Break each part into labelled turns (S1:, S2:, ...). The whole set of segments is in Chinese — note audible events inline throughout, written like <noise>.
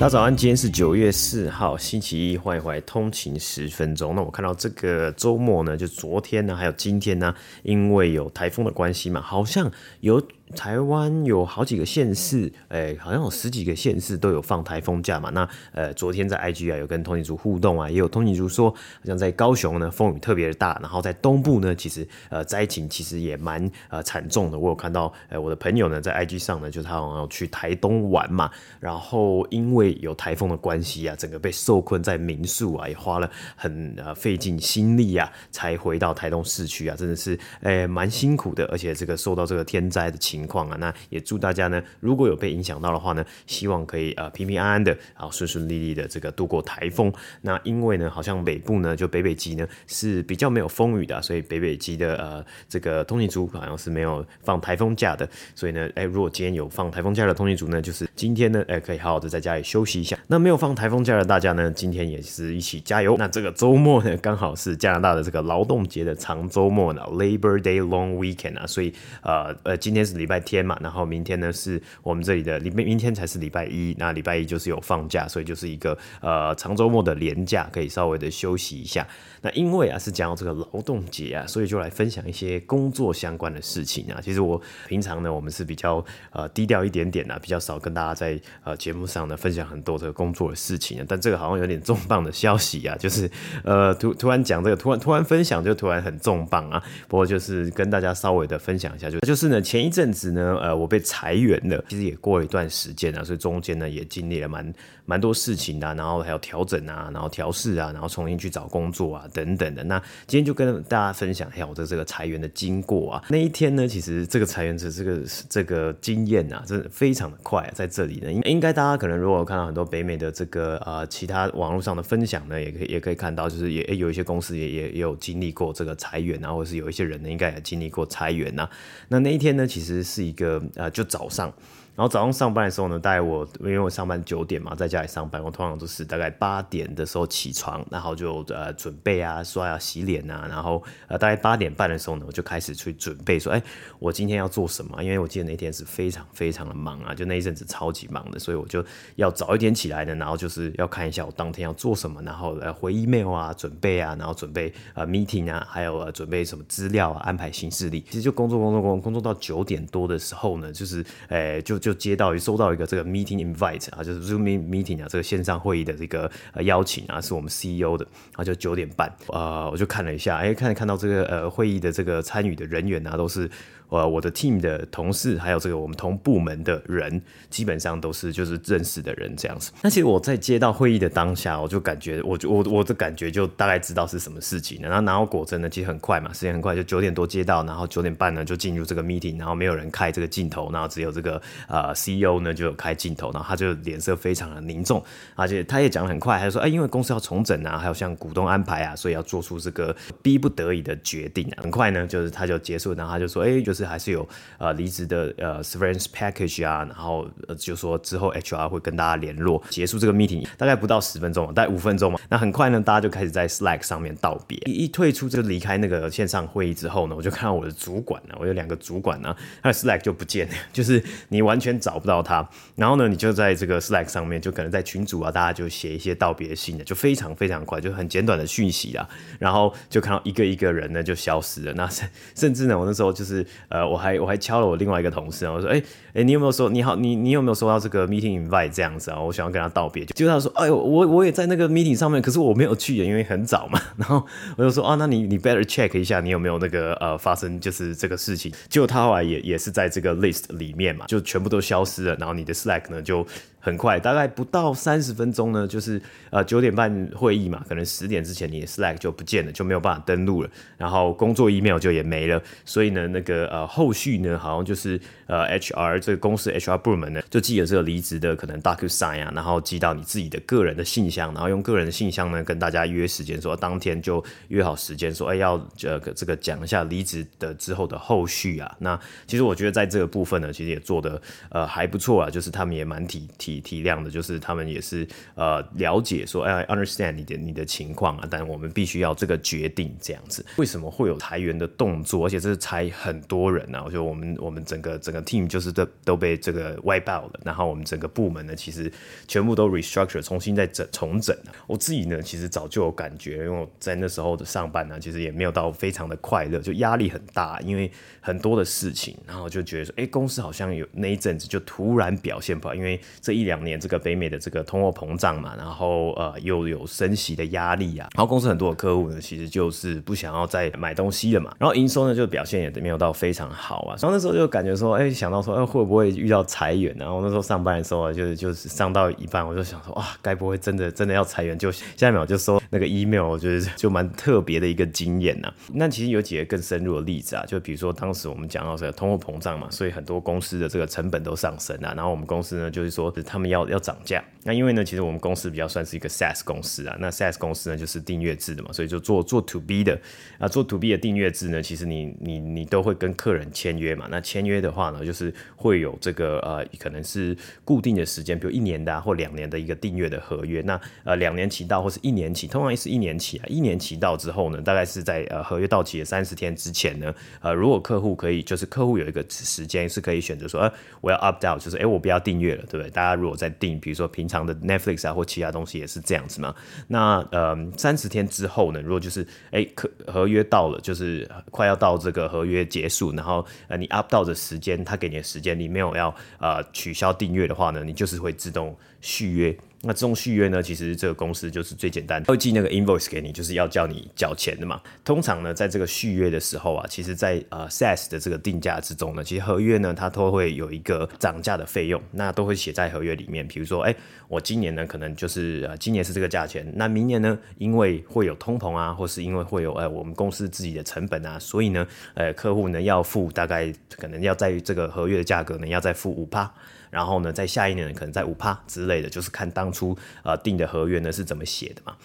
S1: 大家早安，今天是九月四号，星期一，欢迎回来通勤十分钟。那我看到这个周末呢，就昨天呢，还有今天呢，因为有台风的关系嘛，好像有。台湾有好几个县市，诶、好像有十几个县市都有放台风假嘛。那呃，昨天在 IG 啊有跟通勤族互动啊，也有通勤族说，好像在高雄呢风雨特别的大，然后在东部呢，其实呃灾情其实也蛮呃惨重的。我有看到，呃，我的朋友呢在 IG 上呢，就他好像要去台东玩嘛，然后因为有台风的关系啊，整个被受困在民宿啊，也花了很呃费尽心力啊，才回到台东市区啊，真的是诶蛮、辛苦的，而且这个受到这个天灾的情。情况啊，那也祝大家呢，如果有被影响到的话呢，希望可以呃平平安安的，然后顺顺利利的这个度过台风。那因为呢，好像北部呢，就北北基呢是比较没有风雨的，所以北北基的呃这个通勤族好像是没有放台风假的。所以呢，哎，如果今天有放台风假的通勤族呢，就是今天呢，哎，可以好好的在家里休息一下。那没有放台风假的大家呢，今天也是一起加油。那这个周末呢，刚好是加拿大的这个劳动节的长周末呢，Labor Day Long Weekend 啊，所以呃呃，今天是礼拜天嘛，然后明天呢是我们这里的礼，明天才是礼拜一，那礼拜一就是有放假，所以就是一个呃长周末的连假，可以稍微的休息一下。那因为啊是讲到这个劳动节啊，所以就来分享一些工作相关的事情啊。其实我平常呢，我们是比较呃低调一点点啊，比较少跟大家在呃节目上呢分享很多这个工作的事情啊。但这个好像有点重磅的消息啊，就是呃突突然讲这个，突然突然分享就突然很重磅啊。不过就是跟大家稍微的分享一下，就就是呢前一阵子。呢，呃，我被裁员了，其实也过了一段时间啊，所以中间呢也经历了蛮蛮多事情啊，然后还有调整啊，然后调试啊，然后重新去找工作啊，等等的。那今天就跟大家分享一下我的这个裁员的经过啊。那一天呢，其实这个裁员的这个这个经验啊，真的非常的快啊，在这里呢，应应该大家可能如果看到很多北美的这个呃其他网络上的分享呢，也可以也可以看到，就是也有一些公司也也也有经历过这个裁员啊，或者是有一些人呢，应该也经历过裁员啊。那那一天呢，其实是一个呃，就早上。然后早上上班的时候呢，大概我因为我上班九点嘛，在家里上班，我通常都是大概八点的时候起床，然后就呃准备啊刷牙洗脸啊，然后呃大概八点半的时候呢，我就开始去准备说，哎，我今天要做什么？因为我记得那天是非常非常的忙啊，就那一阵子超级忙的，所以我就要早一点起来的，然后就是要看一下我当天要做什么，然后呃回 email 啊，准备啊，然后准备呃 meeting 啊，还有呃准备什么资料啊，安排行事历。其实就工作工作工作工作到九点多的时候呢，就是哎就就。接到收到一个这个 meeting invite 啊，就是 Zoom meeting 啊，这个线上会议的这个呃邀请啊，是我们 CEO 的，啊就九点半，啊，我就看了一下，哎，看看到这个呃会议的这个参与的人员啊，都是。呃，我的 team 的同事，还有这个我们同部门的人，基本上都是就是认识的人这样子。那其实我在接到会议的当下，我就感觉，我就我我的感觉就大概知道是什么事情了。然后然后果真呢，其实很快嘛，时间很快，就九点多接到，然后九点半呢就进入这个 meeting，然后没有人开这个镜头，然后只有这个呃 CEO 呢就有开镜头，然后他就脸色非常的凝重，而且他也讲得很快，他就说，哎，因为公司要重整啊，还有像股东安排啊，所以要做出这个逼不得已的决定啊。很快呢，就是他就结束，然后他就说，哎，就是。是还是有呃离职的呃 severance package 啊，然后就说之后 HR 会跟大家联络，结束这个 meeting 大概不到十分钟，大概五分钟嘛。那很快呢，大家就开始在 Slack 上面道别。一,一退出就离开那个线上会议之后呢，我就看到我的主管呢，我有两个主管呢，他的 Slack 就不见了，就是你完全找不到他。然后呢，你就在这个 Slack 上面，就可能在群组啊，大家就写一些道别信的，就非常非常快，就很简短的讯息啊。然后就看到一个一个人呢就消失了。那甚甚至呢，我那时候就是。呃，我还我还敲了我另外一个同事，我说，哎、欸、哎、你有没有说你好，你你有没有收到这个 meeting invite 这样子啊？我想要跟他道别，就他说，哎呦，我我也在那个 meeting 上面，可是我没有去，因为很早嘛。<laughs> 然后我就说，啊，那你你 better check 一下，你有没有那个呃发生就是这个事情？结果他后来也也是在这个 list 里面嘛，就全部都消失了。然后你的 Slack 呢就很快，大概不到三十分钟呢，就是呃九点半会议嘛，可能十点之前你的 Slack 就不见了，就没有办法登录了，然后工作 email 就也没了，所以呢，那个呃后续呢，好像就是呃 HR 这个公司 HR 部门呢，就寄了这个离职的可能 DocuSign 啊，然后寄到你自己的个人的信箱，然后用个人的信箱呢跟大家约时间，说当天就约好时间，说哎要这个这个讲一下离职的之后的后续啊。那其实我觉得在这个部分呢，其实也做得呃还不错啊，就是他们也蛮体体。体体谅的，就是他们也是呃了解说，哎，understand 你的你的情况啊，但我们必须要这个决定这样子。为什么会有裁员的动作？而且这是裁很多人啊，我觉得我们我们整个整个 team 就是都都被这个 wipe out 了，然后我们整个部门呢，其实全部都 restructure，重新再整重整啊。我自己呢，其实早就有感觉，因为我在那时候的上班呢，其实也没有到非常的快乐，就压力很大，因为很多的事情，然后就觉得说，哎，公司好像有那一阵子就突然表现不好，因为这一。一两年这个北美的这个通货膨胀嘛，然后呃又有升息的压力啊，然后公司很多的客户呢，其实就是不想要再买东西了嘛，然后营收呢就表现也没有到非常好啊，然后那时候就感觉说，哎，想到说，哎会不会遇到裁员？然后那时候上班的时候啊，就是就是上到一半，我就想说，哇，该不会真的真的要裁员？就下一秒就收那个 email，我觉得就蛮特别的一个经验呐。那其实有几个更深入的例子啊，就比如说当时我们讲到这个通货膨胀嘛，所以很多公司的这个成本都上升啊，然后我们公司呢就是说。他们要要涨价，那因为呢，其实我们公司比较算是一个 SaaS 公司啊，那 SaaS 公司呢就是订阅制的嘛，所以就做做 To B 的啊，做 To B 的订阅制呢，其实你你你都会跟客人签约嘛，那签约的话呢，就是会有这个呃，可能是固定的时间，比如一年的啊，或两年的一个订阅的合约，那呃两年期到或是一年期，通常是一年期啊，一年期到之后呢，大概是在呃合约到期的三十天之前呢，呃如果客户可以，就是客户有一个时间是可以选择说，呃我要 opt out，就是哎我不要订阅了，对不对？大家。如果在订，比如说平常的 Netflix 啊或其他东西也是这样子嘛。那呃三十天之后呢，如果就是哎可合约到了，就是快要到这个合约结束，然后呃你 up 到的时间，他给你的时间你没有要呃取消订阅的话呢，你就是会自动续约。那这种续约呢，其实这个公司就是最简单，会寄那个 invoice 给你，就是要叫你缴钱的嘛。通常呢，在这个续约的时候啊，其实在呃 SaaS 的这个定价之中呢，其实合约呢它都会有一个涨价的费用，那都会写在合约里面。比如说，哎，我今年呢可能就是呃今年是这个价钱，那明年呢因为会有通膨啊，或是因为会有呃我们公司自己的成本啊，所以呢呃客户呢要付大概可能要在这个合约的价格呢要再付五趴。然后呢，在下一年可能在五趴之类的，就是看当出啊定的合约呢是怎么写的嘛。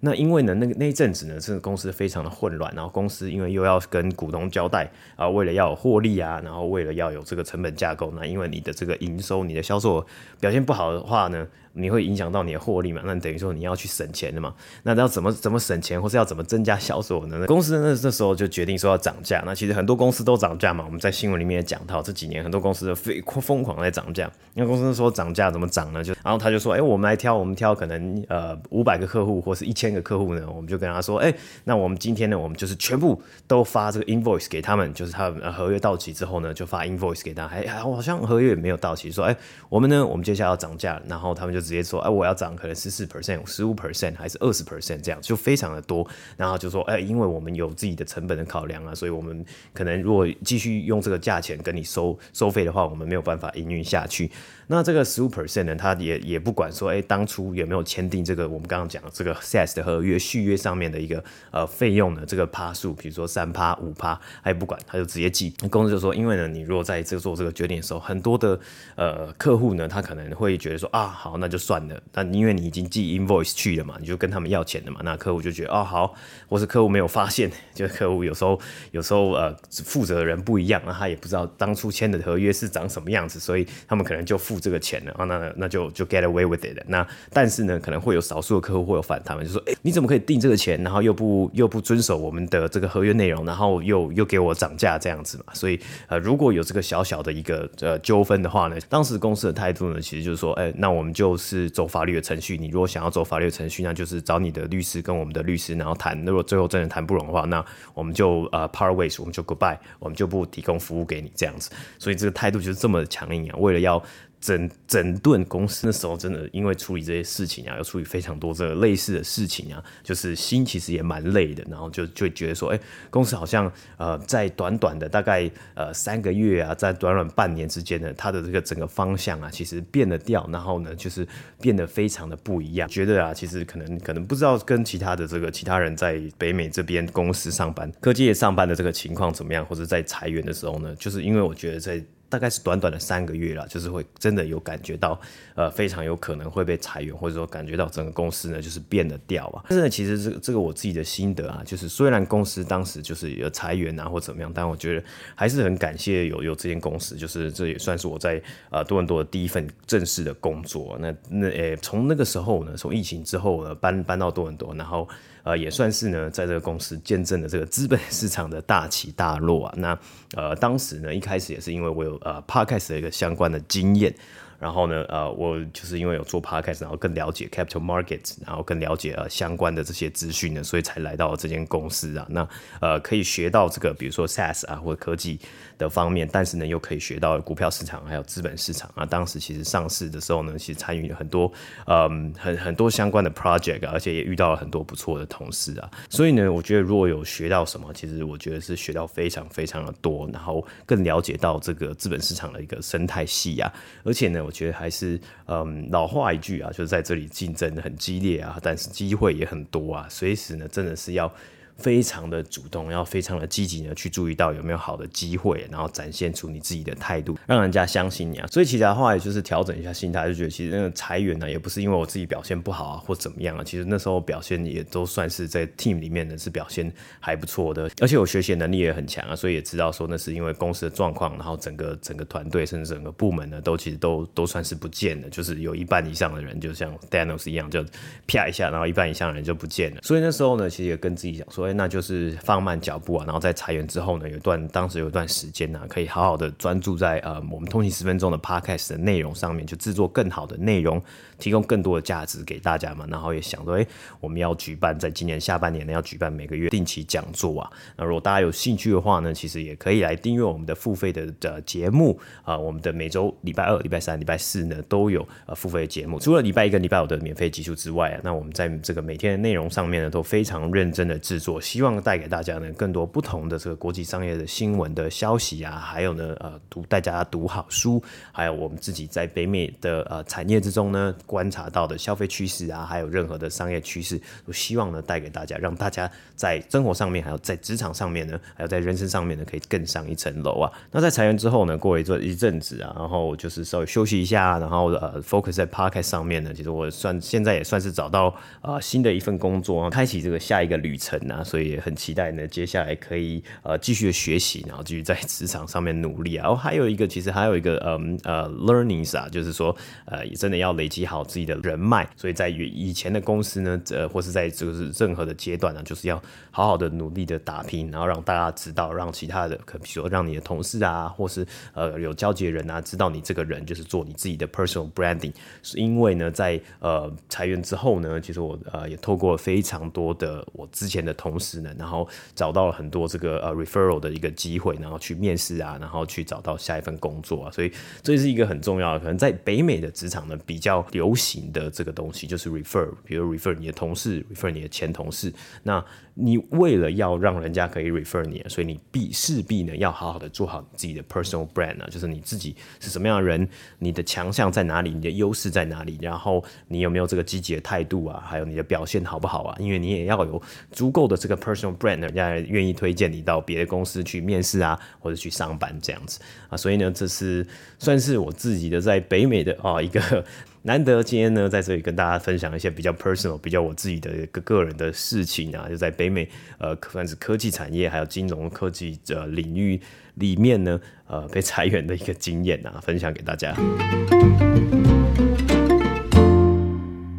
S1: 那因为呢，那个那一阵子呢，这个公司非常的混乱，然后公司因为又要跟股东交代啊、呃，为了要有获利啊，然后为了要有这个成本架构，那因为你的这个营收、你的销售表现不好的话呢。你会影响到你的获利嘛？那等于说你要去省钱的嘛？那要怎么怎么省钱，或是要怎么增加销售呢？公司那那时候就决定说要涨价。那其实很多公司都涨价嘛。我们在新闻里面也讲到，这几年很多公司都非疯狂在涨价。那公司说涨价怎么涨呢？就然后他就说，哎、我们来挑，我们挑可能呃五百个客户或是一千个客户呢，我们就跟他说，哎、那我们今天呢，我们就是全部都发这个 invoice 给他们，就是他们合约到期之后呢，就发 invoice 给他。还还好像合约也没有到期，说，哎、我们呢，我们接下来要涨价，然后他们就直接说，哎、我要。涨可能十四 percent、十五 percent 还是二十 percent 这样，就非常的多。然后就说，哎，因为我们有自己的成本的考量啊，所以我们可能如果继续用这个价钱跟你收收费的话，我们没有办法营运下去。那这个十五 percent 呢，他也也不管说，哎，当初有没有签订这个我们刚刚讲的这个 SaaS 的合约续约上面的一个呃费用呢？这个趴数，比如说三趴、五趴，他也不管，他就直接寄。公司就说，因为呢，你如果在这做这个决定的时候，很多的呃客户呢，他可能会觉得说，啊，好，那就算了。但因为你已经寄 invoice 去了嘛，你就跟他们要钱了嘛，那客户就觉得，哦，好，或是客户没有发现，<laughs> 就是客户有时候有时候呃负责人不一样，那他也不知道当初签的合约是长什么样子，所以他们可能就负。这个钱呢，啊，那那就就 get away with it。那但是呢，可能会有少数的客户会有反弹，就说，哎，你怎么可以定这个钱，然后又不又不遵守我们的这个合约内容，然后又又给我涨价这样子嘛？所以呃，如果有这个小小的一个呃纠纷的话呢，当时公司的态度呢，其实就是说，哎，那我们就是走法律的程序。你如果想要走法律的程序，那就是找你的律师跟我们的律师然后谈。如果最后真的谈不拢的话，那我们就呃 part ways，我们就 goodbye，我们就不提供服务给你这样子。所以这个态度就是这么强硬啊，为了要。整整顿公司那时候，真的因为处理这些事情啊，要处理非常多这个类似的事情啊，就是心其实也蛮累的。然后就就觉得说，哎、公司好像呃，在短短的大概呃三个月啊，在短短半年之间呢，它的这个整个方向啊，其实变了调，然后呢，就是变得非常的不一样。觉得啊，其实可能可能不知道跟其他的这个其他人在北美这边公司上班、科技业上班的这个情况怎么样，或者在裁员的时候呢，就是因为我觉得在。大概是短短的三个月了，就是会真的有感觉到，呃，非常有可能会被裁员，或者说感觉到整个公司呢就是变得掉啊。但是呢，其实这个这个我自己的心得啊，就是虽然公司当时就是有裁员啊或怎么样，但我觉得还是很感谢有有这间公司，就是这也算是我在呃多伦多的第一份正式的工作。那那诶，从那个时候呢，从疫情之后呢，搬搬到多伦多，然后。呃，也算是呢，在这个公司见证了这个资本市场的大起大落啊。那呃，当时呢，一开始也是因为我有呃 Podcast 的一个相关的经验。然后呢，呃，我就是因为有做 podcast，然后更了解 capital markets，然后更了解呃相关的这些资讯呢，所以才来到了这间公司啊。那呃，可以学到这个，比如说 SaaS 啊，或者科技的方面，但是呢，又可以学到股票市场还有资本市场啊。当时其实上市的时候呢，其实参与了很多嗯很很多相关的 project 啊，而且也遇到了很多不错的同事啊。所以呢，我觉得如果有学到什么，其实我觉得是学到非常非常的多，然后更了解到这个资本市场的一个生态系啊，而且呢，我。觉得还是嗯，老话一句啊，就是在这里竞争很激烈啊，但是机会也很多啊，随时呢，真的是要。非常的主动，要非常的积极呢，去注意到有没有好的机会，然后展现出你自己的态度，让人家相信你啊。所以其他话也就是调整一下心态，就觉得其实那个裁员呢，也不是因为我自己表现不好啊，或怎么样啊。其实那时候表现也都算是在 team 里面呢是表现还不错的，而且我学习能力也很强啊，所以也知道说那是因为公司的状况，然后整个整个团队甚至整个部门呢都其实都都算是不见了，就是有一半以上的人就像 Daniel 一样，就啪一下，然后一半以上的人就不见了。所以那时候呢，其实也跟自己讲说，哎，那就是。放慢脚步啊，然后在裁员之后呢，有一段当时有一段时间呢、啊，可以好好的专注在呃我们通勤十分钟的 podcast 的内容上面，就制作更好的内容，提供更多的价值给大家嘛。然后也想说，哎，我们要举办在今年下半年呢，要举办每个月定期讲座啊。那如果大家有兴趣的话呢，其实也可以来订阅我们的付费的的节目啊、我们的每周礼拜二、礼拜三、礼拜四呢都有呃付费的节目，除了礼拜一跟礼拜五的免费集数之外啊，那我们在这个每天的内容上面呢都非常认真的制作，我希望带给大家呢更多不同的这个国际商业的新闻的消息啊，还有呢呃读大家读好书，还有我们自己在北美的呃产业之中呢观察到的消费趋势啊，还有任何的商业趋势，我希望呢带给大家，让大家在生活上面，还有在职场上面呢，还有在人生上面呢，可以更上一层楼啊。那在裁员之后呢，过了一阵一阵子啊，然后就是稍微休息一下，然后呃 focus 在 podcast 上面呢，其实我算现在也算是找到啊、呃、新的一份工作，开启这个下一个旅程啊，所以也很期待呢。接下来可以呃继续的学习，然后继续在 <laughs> 职场上面努力啊。然后还有一个，其实还有一个嗯呃 learnings 啊，就是说呃也真的要累积好自己的人脉。所以在以前的公司呢，呃或是在这个是任何的阶段呢，就是要好好的努力的打拼，然后让大家知道，让其他的可比如说让你的同事啊，或是呃有交集的人啊，知道你这个人就是做你自己的 personal branding。是因为呢，在呃裁员之后呢，其实我呃也透过非常多的我之前的同同时呢，然后找。找到了很多这个呃 referral 的一个机会，然后去面试啊，然后去找到下一份工作啊，所以这是一个很重要的，可能在北美的职场呢比较流行的这个东西，就是 refer，比如 refer 你的同事，refer 你的前同事，那。你为了要让人家可以 refer 你，所以你必势必呢要好好的做好自己的 personal brand 啊，就是你自己是什么样的人，你的强项在哪里，你的优势在哪里，然后你有没有这个积极的态度啊，还有你的表现好不好啊？因为你也要有足够的这个 personal brand，人家愿意推荐你到别的公司去面试啊，或者去上班这样子啊。所以呢，这是算是我自己的在北美的啊一个。难得今天呢，在这里跟大家分享一些比较 personal、比较我自己的个个人的事情啊，就在北美呃，算是科技产业还有金融科技的领域里面呢，呃，被裁员的一个经验啊，<laughs> 分享给大家。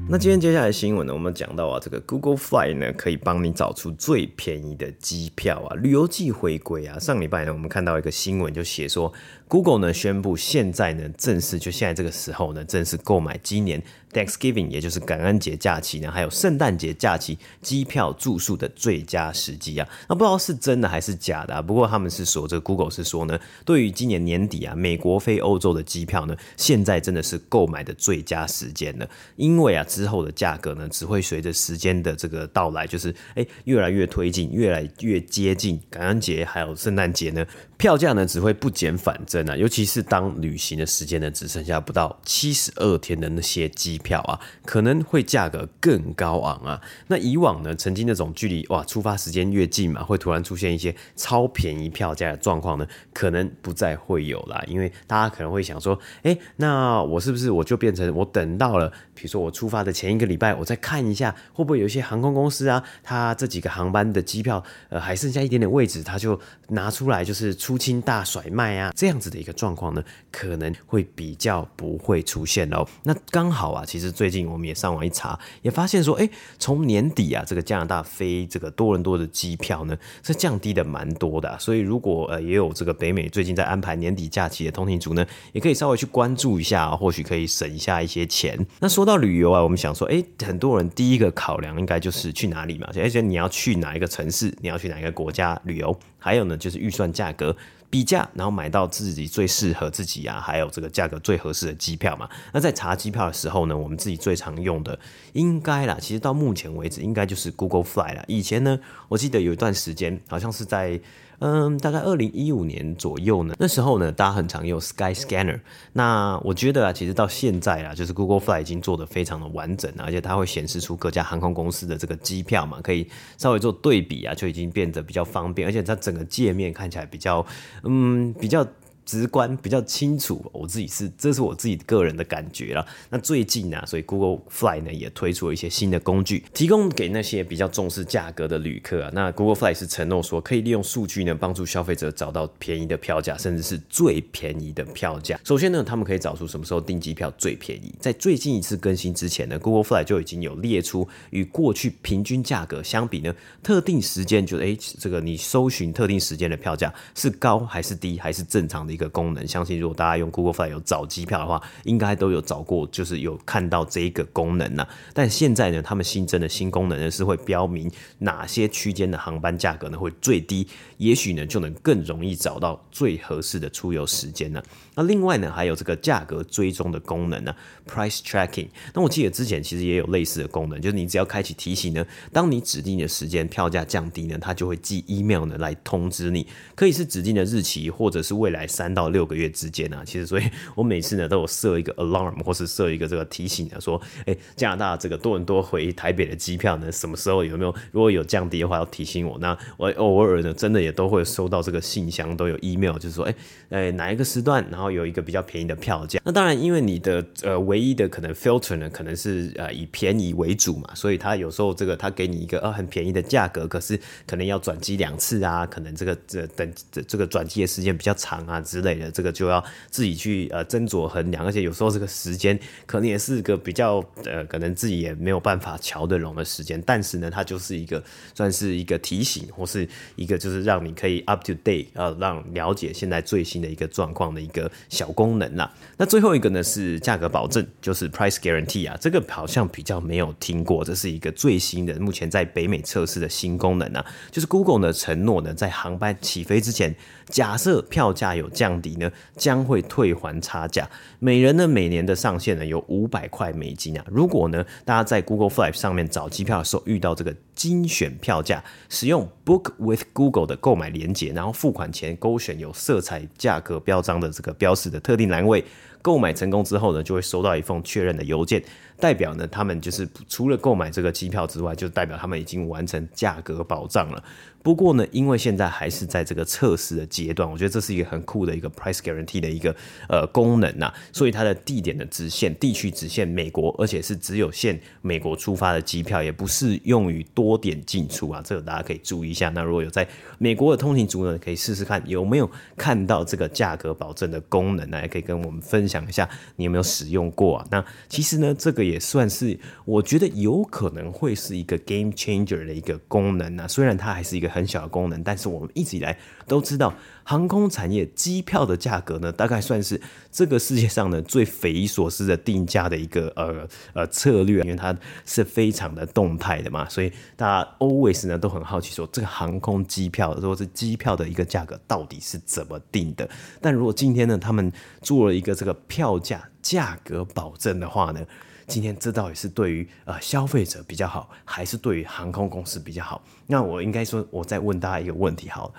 S1: 那今天接下来新闻呢，我们讲到啊，这个 Google Fly 呢可以帮你找出最便宜的机票啊，旅游季回归啊。上礼拜呢，我们看到一个新闻，就写说 Google 呢宣布，现在呢正是就现在这个时候呢，正是购买今年 Thanksgiving，也就是感恩节假期呢，还有圣诞节假期机票住宿的最佳时机啊。那不知道是真的还是假的啊？不过他们是说，这 Google 是说呢，对于今年年底啊，美国飞欧洲的机票呢，现在真的是购买的最佳时间了。因为啊，之后的价格呢，只会随着时间的这个到来，就是哎越来越推进，越来越接近感恩节还有圣诞节呢，票价呢只会不减反增啊。尤其是当旅行的时间呢，只剩下不到七十二天的那些机票啊，可能会价格更高昂啊。那以往呢，曾经那种距离哇出发时间越近嘛，会突然出现一些超便宜票价的状况呢，可能不再会有啦。因为大家可能会想说，哎、那我是不是我就变成我等到了，比如说我出发的前一个礼拜，我再看一下会不会有一些航空公司啊，它这几个航班的机票呃还剩下一点点位置，它就拿出来就是出出清大甩卖啊，这样子的一个状况呢，可能会比较不会出现哦。那刚好啊，其实最近我们也上网一查，也发现说，哎，从年底啊，这个加拿大飞这个多伦多的机票呢，是降低的蛮多的。所以如果呃也有这个北美最近在安排年底假期的通勤族呢，也可以稍微去关注一下，或许可以省下一些钱。那说到旅游啊，我们想说，哎，很多人第一个考量应该就是去哪里嘛，而且你要去哪一个城市，你要去哪一个国家旅游，还有呢就是预算价格。比价，然后买到自己最适合自己啊，还有这个价格最合适的机票嘛。那在查机票的时候呢，我们自己最常用的应该啦，其实到目前为止应该就是 Google Fly 啦。以前呢，我记得有一段时间好像是在。嗯，大概二零一五年左右呢，那时候呢，大家很常用 Sky Scanner。那我觉得啊，其实到现在啊，就是 Google Fly 已经做得非常的完整了，而且它会显示出各家航空公司的这个机票嘛，可以稍微做对比啊，就已经变得比较方便，而且它整个界面看起来比较，嗯，比较。直观比较清楚，我自己是，这是我自己个人的感觉啦。那最近呢、啊，所以 Google Fly 呢也推出了一些新的工具，提供给那些比较重视价格的旅客啊。那 Google Fly 是承诺说，可以利用数据呢，帮助消费者找到便宜的票价，甚至是最便宜的票价。首先呢，他们可以找出什么时候订机票最便宜。在最近一次更新之前呢，Google Fly 就已经有列出与过去平均价格相比呢，特定时间就哎，这个你搜寻特定时间的票价是高还是低，还是正常的。一个功能，相信如果大家用 Google Fly 有找机票的话，应该都有找过，就是有看到这一个功能呐。但现在呢，他们新增的新功能呢，是会标明哪些区间的航班价格呢会最低，也许呢就能更容易找到最合适的出游时间呢。那另外呢，还有这个价格追踪的功能呢，Price Tracking。那我记得之前其实也有类似的功能，就是你只要开启提醒呢，当你指定的时间票价降低呢，它就会寄 email 呢来通知你，可以是指定的日期，或者是未来三三到六个月之间啊。其实所以我每次呢都有设一个 alarm 或是设一个这个提醒啊，说，哎，加拿大这个多伦多回台北的机票呢，什么时候有没有如果有降低的话，要提醒我。那我偶尔呢，真的也都会收到这个信箱都有 email，就是说，哎，哎哪一个时段，然后。然后有一个比较便宜的票价，那当然，因为你的呃唯一的可能 filter 呢，可能是呃以便宜为主嘛，所以他有时候这个他给你一个呃很便宜的价格，可是可能要转机两次啊，可能这个这等这这个转机的时间比较长啊之类的，这个就要自己去呃斟酌衡量，而且有时候这个时间可能也是个比较呃可能自己也没有办法瞧得拢的时间，但是呢，它就是一个算是一个提醒，或是一个就是让你可以 up to date 呃让了解现在最新的一个状况的一个。小功能啦，那最后一个呢是价格保证，就是 price guarantee 啊，这个好像比较没有听过，这是一个最新的，目前在北美测试的新功能啊，就是 Google 呢承诺呢在航班起飞之前，假设票价有降降低呢，将会退还差价，每人呢每年的上限呢有五百块美金啊，如果呢大家在 Google Flight 上面找机票的时候遇到这个精选票价，使用 Book with Google 的购买链接，然后付款前勾选有色彩价格标章的这个标识的特定栏位，购买成功之后呢，就会收到一封确认的邮件，代表呢他们就是除了购买这个机票之外，就代表他们已经完成价格保障了。不过呢，因为现在还是在这个测试的阶段，我觉得这是一个很酷的一个 price guarantee 的一个呃功能呐、啊，所以它的地点的只限地区只限美国，而且是只有限美国出发的机票，也不适用于多点进出啊，这个大家可以注意一下。那如果有在美国的通勤族呢，可以试试看有没有看到这个价格保证的功能呢，也可以跟我们分享一下你有没有使用过啊？那其实呢，这个也算是我觉得有可能会是一个 game changer 的一个功能啊，虽然它还是一个。很小的功能，但是我们一直以来都知道，航空产业机票的价格呢，大概算是这个世界上呢最匪夷所思的定价的一个呃呃策略，因为它是非常的动态的嘛，所以大家 always 呢都很好奇说，这个航空机票，如果是机票的一个价格到底是怎么定的？但如果今天呢，他们做了一个这个票价价格保证的话呢，今天这到底是对于呃消费者比较好，还是对于航空公司比较好？那我应该说，我再问大家一个问题好了。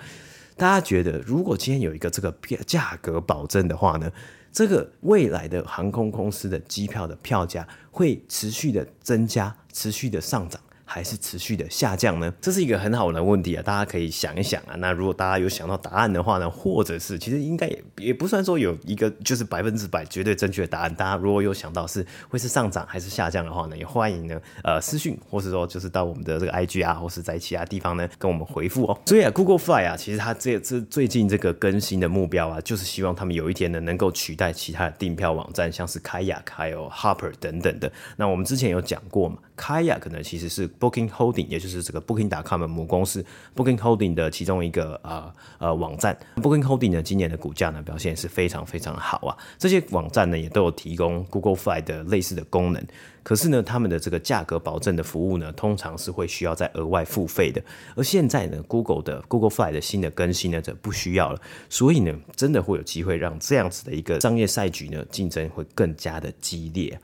S1: 大家觉得，如果今天有一个这个票价格保证的话呢，这个未来的航空公司的机票的票价会持续的增加，持续的上涨？还是持续的下降呢？这是一个很好的问题啊，大家可以想一想啊。那如果大家有想到答案的话呢，或者是其实应该也也不算说有一个就是百分之百绝对正确的答案。大家如果有想到是会是上涨还是下降的话呢，也欢迎呢呃私讯，或是说就是到我们的这个 IG 啊，或是在其他地方呢跟我们回复哦。所以啊，Google Fly 啊，其实它这这最近这个更新的目标啊，就是希望他们有一天呢能够取代其他的订票网站，像是 Kayak 还有 Hopper 等等的。那我们之前有讲过嘛，Kayak 可能其实是 Booking Holding，也就是这个 Booking.com 母公司 Booking Holding 的其中一个呃呃网站。Booking Holding 呢，今年的股价呢表现是非常非常好啊。这些网站呢也都有提供 Google Fly 的类似的功能，可是呢，他们的这个价格保证的服务呢，通常是会需要再额外付费的。而现在呢，Google 的 Google Fly 的新的更新呢，则不需要了。所以呢，真的会有机会让这样子的一个商业赛局呢，竞争会更加的激烈。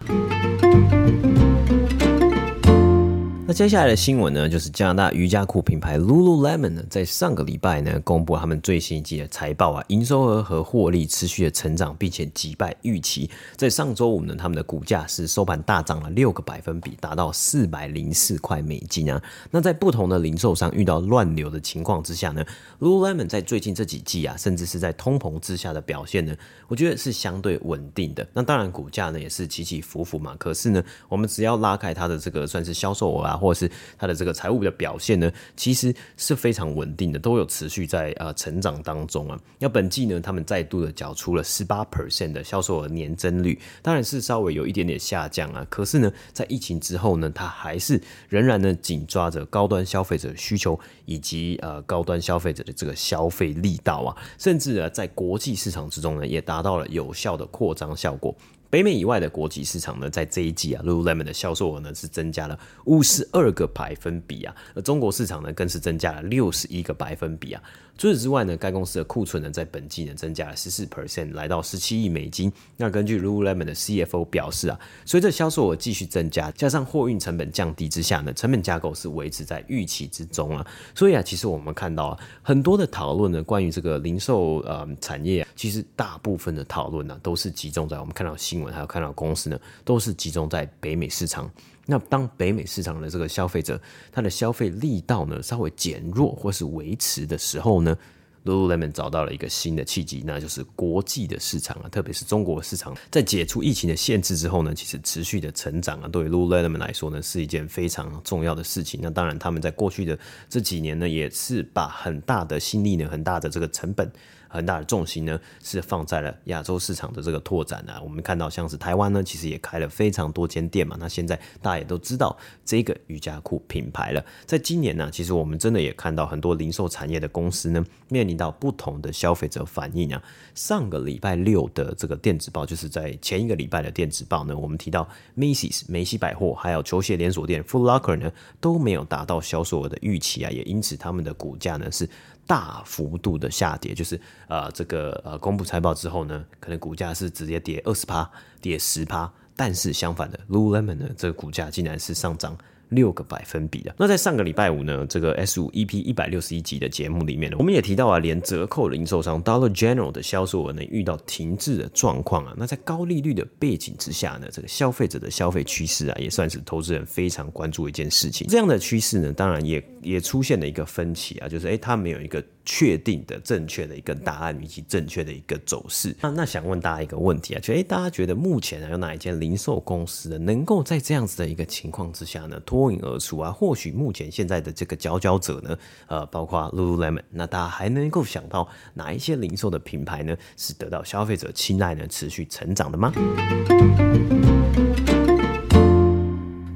S1: 那接下来的新闻呢，就是加拿大瑜伽裤品牌 Lululemon 呢，在上个礼拜呢，公布他们最新一季的财报啊，营收额和获利持续的成长，并且击败预期。在上周五呢，他们的股价是收盘大涨了六个百分比，达到四百零四块美金啊。那在不同的零售商遇到乱流的情况之下呢，Lululemon 在最近这几季啊，甚至是在通膨之下的表现呢，我觉得是相对稳定的。那当然，股价呢也是起起伏伏嘛。可是呢，我们只要拉开它的这个算是销售额啊。或是它的这个财务的表现呢，其实是非常稳定的，都有持续在呃成长当中啊。那本季呢，他们再度的缴出了十八 percent 的销售额年增率，当然是稍微有一点点下降啊。可是呢，在疫情之后呢，它还是仍然呢紧抓着高端消费者需求以及呃高端消费者的这个消费力道啊，甚至呢在国际市场之中呢，也达到了有效的扩张效果。北美以外的国际市场呢，在这一季啊，Lululemon 的销售额呢是增加了五十二个百分比啊，而中国市场呢更是增加了六十一个百分比啊。除此之外呢，该公司的库存呢在本季呢增加了十四 percent，来到十七亿美金。那根据 Lululemon 的 CFO 表示啊，随着销售额继续增加，加上货运成本降低之下呢，成本架构是维持在预期之中啊。所以啊，其实我们看到啊，很多的讨论呢，关于这个零售呃产业啊，其实大部分的讨论呢都是集中在我们看到新闻还有看到公司呢，都是集中在北美市场。那当北美市场的这个消费者他的消费力道呢稍微减弱或是维持的时候呢，Lululemon 找到了一个新的契机，那就是国际的市场啊，特别是中国市场，在解除疫情的限制之后呢，其实持续的成长啊，对于 Lululemon 来说呢是一件非常重要的事情。那当然，他们在过去的这几年呢，也是把很大的心力呢，很大的这个成本。很大的重心呢，是放在了亚洲市场的这个拓展啊。我们看到像是台湾呢，其实也开了非常多间店嘛。那现在大家也都知道这个瑜伽裤品牌了。在今年呢，其实我们真的也看到很多零售产业的公司呢，面临到不同的消费者反应啊。上个礼拜六的这个电子报，就是在前一个礼拜的电子报呢，我们提到 Macy's 梅西百货还有球鞋连锁店 Foot Locker 呢，都没有达到销售额的预期啊，也因此他们的股价呢是。大幅度的下跌，就是呃，这个呃，公布财报之后呢，可能股价是直接跌二十趴，跌十趴。但是相反的，Lululemon 呢，这个股价竟然是上涨六个百分比的。那在上个礼拜五呢，这个 S 五 EP 一百六十一集的节目里面呢，我们也提到啊，连折扣零售商 Dollar General 的销售额呢遇到停滞的状况啊。那在高利率的背景之下呢，这个消费者的消费趋势啊，也算是投资人非常关注的一件事情。这样的趋势呢，当然也也出现了一个分歧啊，就是诶，它没有一个。确定的正确的一个答案以及正确的一个走势。那那想问大家一个问题啊，就诶，大家觉得目前啊有哪一间零售公司呢，能够在这样子的一个情况之下呢脱脱颖而出啊？或许目前现在的这个佼佼者呢，呃，包括 Lululemon，那大家还能够想到哪一些零售的品牌呢，是得到消费者青睐呢，持续成长的吗？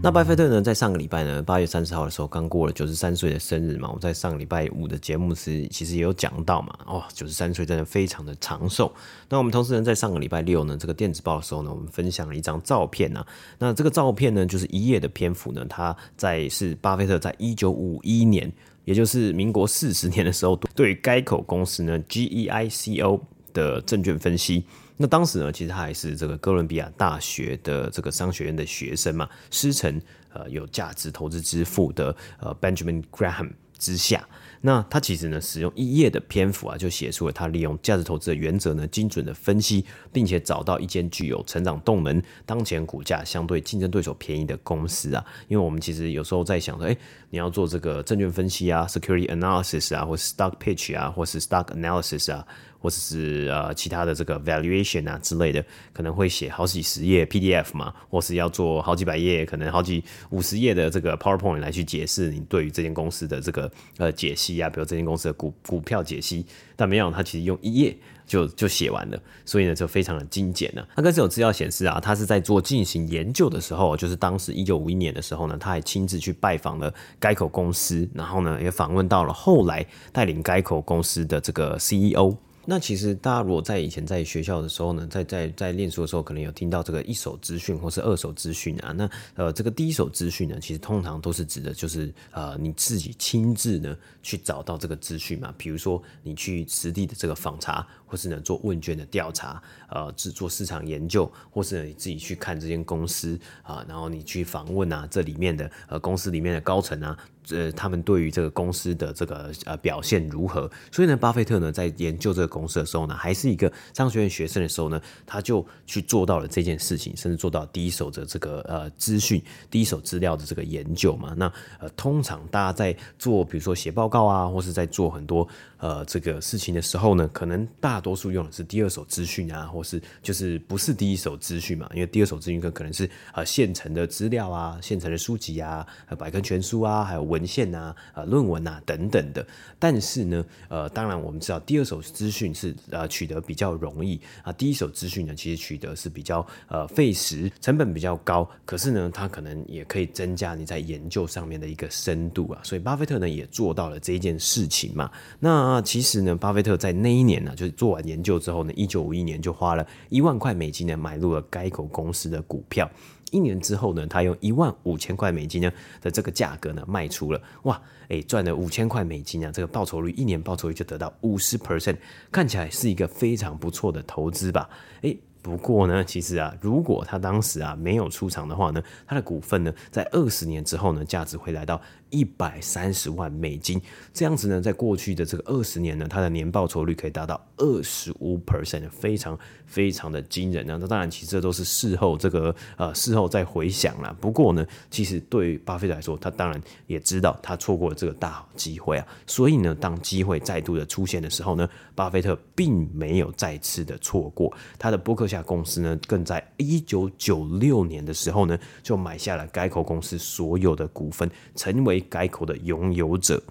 S1: 那巴菲特呢，在上个礼拜呢，八月三十号的时候，刚过了九十三岁的生日嘛。我在上个礼拜五的节目时，其实也有讲到嘛。哦，九十三岁真的非常的长寿。那我们同时呢，在上个礼拜六呢，这个电子报的时候呢，我们分享了一张照片呐。那这个照片呢，就是一页的篇幅呢，它在是巴菲特在一九五一年，也就是民国四十年的时候，对于该口公司呢，GEICO 的证券分析。那当时呢，其实他还是这个哥伦比亚大学的这个商学院的学生嘛，师承呃有价值投资之父的呃 Benjamin Graham 之下。那他其实呢，使用一页的篇幅啊，就写出了他利用价值投资的原则呢，精准的分析，并且找到一间具有成长动能、当前股价相对竞争对手便宜的公司啊。因为我们其实有时候在想说，哎，你要做这个证券分析啊，security analysis 啊，或是 stock pitch 啊，或是 stock analysis 啊。或者是呃其他的这个 valuation 啊之类的，可能会写好几十页 PDF 嘛，或是要做好几百页，可能好几五十页的这个 PowerPoint 来去解释你对于这间公司的这个呃解析啊，比如这间公司的股股票解析，但没有，他其实用一页就就写完了，所以呢就非常的精简了。那跟这种资料显示啊，他是在做进行研究的时候，就是当时一九五一年的时候呢，他还亲自去拜访了该口公司，然后呢也访问到了后来带领该口公司的这个 CEO。那其实大家如果在以前在学校的时候呢，在在在念书的时候，可能有听到这个一手资讯或是二手资讯啊。那呃，这个第一手资讯呢，其实通常都是指的就是呃你自己亲自呢去找到这个资讯嘛。比如说你去实地的这个访查，或是呢做问卷的调查，呃，制作市场研究，或是你自己去看这间公司啊，然后你去访问啊这里面的呃公司里面的高层啊。呃，他们对于这个公司的这个呃表现如何？所以呢，巴菲特呢在研究这个公司的时候呢，还是一个商学院学生的时候呢，他就去做到了这件事情，甚至做到第一手的这个呃资讯、第一手资料的这个研究嘛。那呃，通常大家在做，比如说写报告啊，或是在做很多呃这个事情的时候呢，可能大多数用的是第二手资讯啊，或是就是不是第一手资讯嘛？因为第二手资讯可可能是呃现成的资料啊、现成的书籍啊、百科全书啊，还有。文献啊，呃，论文啊等等的，但是呢，呃，当然我们知道第二手资讯是呃取得比较容易啊，第一手资讯呢其实取得是比较呃费时，成本比较高，可是呢，它可能也可以增加你在研究上面的一个深度啊，所以巴菲特呢也做到了这一件事情嘛。那其实呢，巴菲特在那一年呢，就是做完研究之后呢，一九五一年就花了一万块美金呢买入了该口公司的股票。一年之后呢，他用一万五千块美金呢的这个价格呢卖出了，哇，诶，赚了五千块美金啊，这个报酬率一年报酬率就得到五十 percent，看起来是一个非常不错的投资吧，诶。不过呢，其实啊，如果他当时啊没有出场的话呢，他的股份呢，在二十年之后呢，价值会来到一百三十万美金。这样子呢，在过去的这个二十年呢，他的年报酬率可以达到二十五 percent，非常非常的惊人。那当然，其实这都是事后这个呃事后再回想啦。不过呢，其实对于巴菲特来说，他当然也知道他错过了这个大好机会啊。所以呢，当机会再度的出现的时候呢，巴菲特并没有再次的错过他的伯克夏。公司呢，更在一九九六年的时候呢，就买下了该口公司所有的股份，成为该口的拥有者。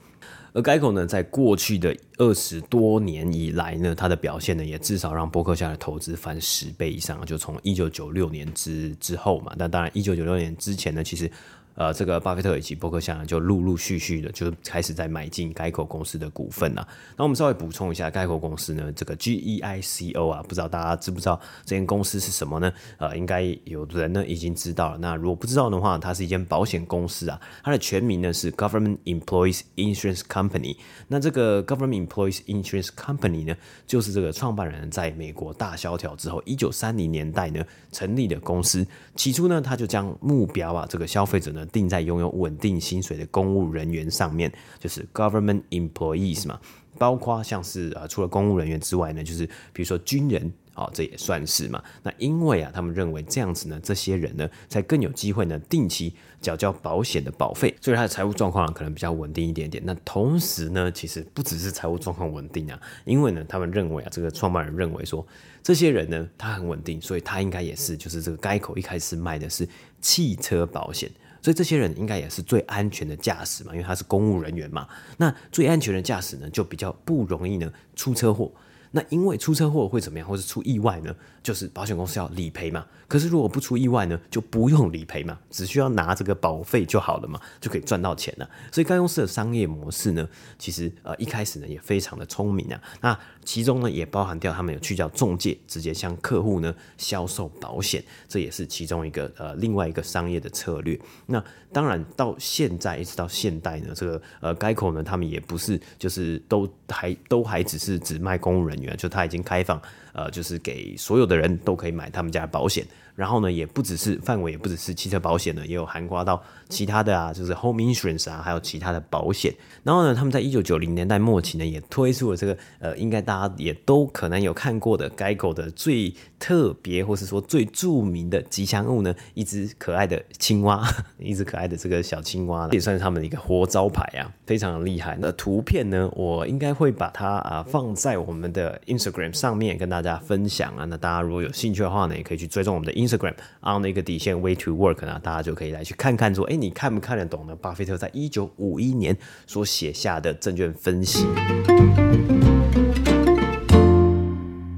S1: 而该口呢，在过去的二十多年以来呢，它的表现呢，也至少让波克夏的投资翻十倍以上。就从一九九六年之之后嘛，那当然一九九六年之前呢，其实。呃，这个巴菲特以及伯克夏就陆陆续续的就开始在买进该口公司的股份了。那我们稍微补充一下，该口公司呢，这个 GEICO 啊，不知道大家知不知道这间公司是什么呢？呃，应该有人呢已经知道了。那如果不知道的话，它是一间保险公司啊，它的全名呢是 Government Employees Insurance Company。那这个 Government Employees Insurance Company 呢，就是这个创办人在美国大萧条之后，一九三零年代呢成立的公司。起初呢，他就将目标啊，这个消费者呢。定在拥有稳定薪水的公务人员上面，就是 government employees 嘛，包括像是啊，除了公务人员之外呢，就是比如说军人，哦，这也算是嘛。那因为啊，他们认为这样子呢，这些人呢，才更有机会呢，定期缴交保险的保费，所以他的财务状况可能比较稳定一点点。那同时呢，其实不只是财务状况稳定啊，因为呢，他们认为啊，这个创办人认为说，这些人呢，他很稳定，所以他应该也是，就是这个该口一开始卖的是汽车保险。所以这些人应该也是最安全的驾驶嘛，因为他是公务人员嘛。那最安全的驾驶呢，就比较不容易呢出车祸。那因为出车祸会怎么样，或是出意外呢？就是保险公司要理赔嘛。可是如果不出意外呢，就不用理赔嘛，只需要拿这个保费就好了嘛，就可以赚到钱了。所以该公司的商业模式呢，其实呃一开始呢也非常的聪明啊。那其中呢也包含掉他们有去叫中介，直接向客户呢销售保险，这也是其中一个呃另外一个商业的策略。那当然到现在一直到现代呢，这个呃 GEICO 呢他们也不是就是都还都还只是只卖公务人员，就他已经开放。呃，就是给所有的人都可以买他们家的保险，然后呢，也不只是范围，也不只是汽车保险呢，也有涵盖到其他的啊，就是 home insurance 啊，还有其他的保险。然后呢，他们在一九九零年代末期呢，也推出了这个呃，应该大家也都可能有看过的 GEICO 的最特别或是说最著名的吉祥物呢，一只可爱的青蛙，<laughs> 一只可爱的这个小青蛙，也算是他们的一个活招牌啊，非常的厉害。那图片呢，我应该会把它啊放在我们的 Instagram 上面跟大家。大家分享啊，那大家如果有兴趣的话呢，也可以去追踪我们的 Instagram on 那个底线 Way to Work 呢，大家就可以来去看看说，哎，你看不看得懂呢？巴菲特在一九五一年所写下的证券分析。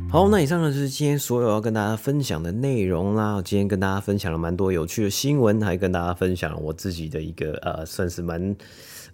S1: 好，那以上呢就是今天所有要跟大家分享的内容啦。今天跟大家分享了蛮多有趣的新闻，还跟大家分享了我自己的一个呃，算是蛮。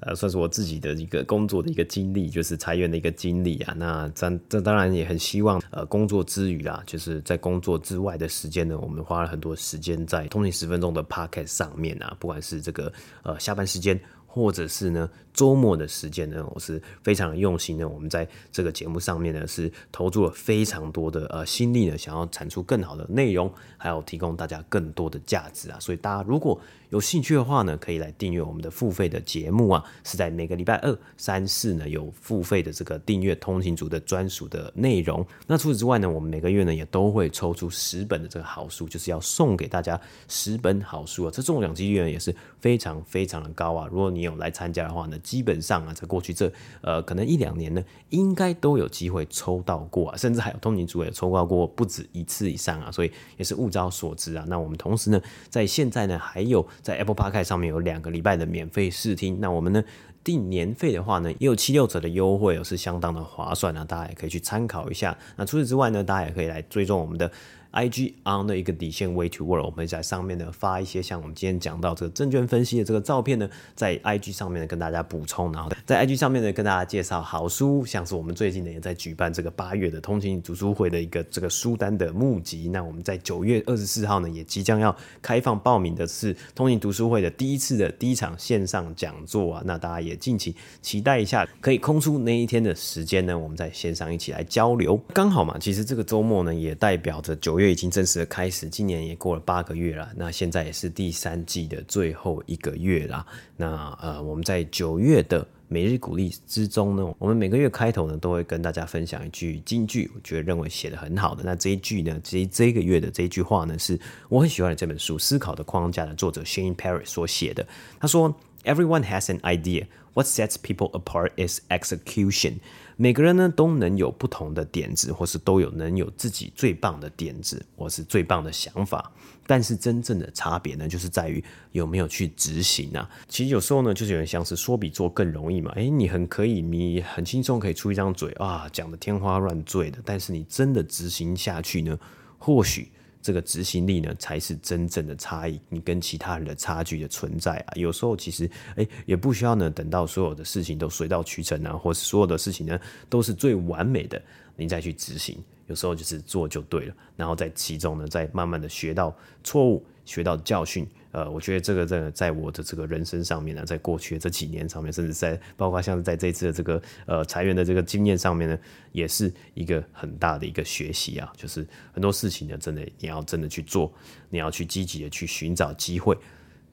S1: 呃，算是我自己的一个工作的一个经历，就是裁员的一个经历啊。那这这当然也很希望，呃，工作之余啊，就是在工作之外的时间呢，我们花了很多时间在通勤十分钟的 p o c k e t 上面啊，不管是这个呃下班时间。或者是呢，周末的时间呢，我是非常用心的。我们在这个节目上面呢，是投注了非常多的呃心力呢，想要产出更好的内容，还有提供大家更多的价值啊。所以大家如果有兴趣的话呢，可以来订阅我们的付费的节目啊，是在每个礼拜二、三、四呢有付费的这个订阅通勤族的专属的内容。那除此之外呢，我们每个月呢也都会抽出十本的这个好书，就是要送给大家十本好书啊。这中奖几率呢也是非常非常的高啊。如果你有来参加的话呢，基本上啊，在过去这呃可能一两年呢，应该都有机会抽到过啊，甚至还有通勤族也抽到过不止一次以上啊，所以也是物超所值啊。那我们同时呢，在现在呢，还有在 Apple Podcast 上面有两个礼拜的免费试听，那我们呢订年费的话呢，也有七六折的优惠，是相当的划算啊，大家也可以去参考一下。那除此之外呢，大家也可以来追踪我们的。IG on 的一个底线 Way to Work，我们在上面呢发一些像我们今天讲到这个证券分析的这个照片呢，在 IG 上面呢跟大家补充，然后在 IG 上面呢跟大家介绍好书，像是我们最近呢也在举办这个八月的通勤读书会的一个这个书单的募集。那我们在九月二十四号呢也即将要开放报名的是通勤读书会的第一次的第一场线上讲座啊，那大家也敬请期待一下，可以空出那一天的时间呢，我们在线上一起来交流。刚好嘛，其实这个周末呢也代表着九月。月已经正式的开始，今年也过了八个月了，那现在也是第三季的最后一个月啦。那呃，我们在九月的每日鼓励之中呢，我们每个月开头呢都会跟大家分享一句金句，我觉得认为写得很好的。那这一句呢，这这个月的这一句话呢，是我很喜欢的这本书《思考的框架》的作者 Shane parris 所写的。他说：“Everyone has an idea. What sets people apart is execution.” 每个人呢都能有不同的点子，或是都有能有自己最棒的点子，或是最棒的想法。但是真正的差别呢，就是在于有没有去执行啊。其实有时候呢，就是有点像是说比做更容易嘛。诶，你很可以，你很轻松可以出一张嘴啊，讲得天花乱坠的。但是你真的执行下去呢，或许。这个执行力呢，才是真正的差异，你跟其他人的差距的存在啊。有时候其实，诶，也不需要呢，等到所有的事情都水到渠成啊，或是所有的事情呢，都是最完美的，你再去执行。有时候就是做就对了，然后在其中呢，再慢慢的学到错误，学到教训。呃，我觉得这个在在我的这个人生上面呢，在过去的这几年上面，甚至在包括像在这次的这个呃裁员的这个经验上面呢，也是一个很大的一个学习啊。就是很多事情呢，真的你要真的去做，你要去积极的去寻找机会，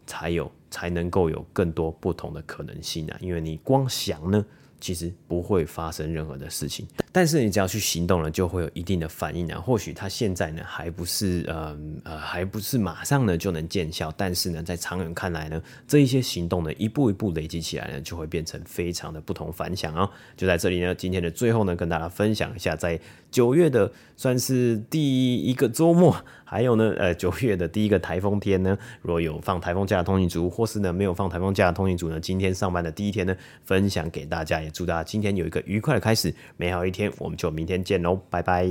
S1: 才有才能够有更多不同的可能性啊。因为你光想呢。其实不会发生任何的事情，但是你只要去行动了，就会有一定的反应啊。或许他现在呢还不是呃呃还不是马上呢就能见效，但是呢在长远看来呢，这一些行动呢一步一步累积起来呢，就会变成非常的不同凡响哦。就在这里呢，今天的最后呢，跟大家分享一下，在九月的算是第一个周末。还有呢，<laughs> 呃，九月的第一个台风天呢，如果有放台风假的通勤族，或是呢没有放台风假的通勤族呢，今天上班的第一天呢，分享给大家，也祝大家今天有一个愉快的开始，美好一天。天我们就明天见喽，拜拜。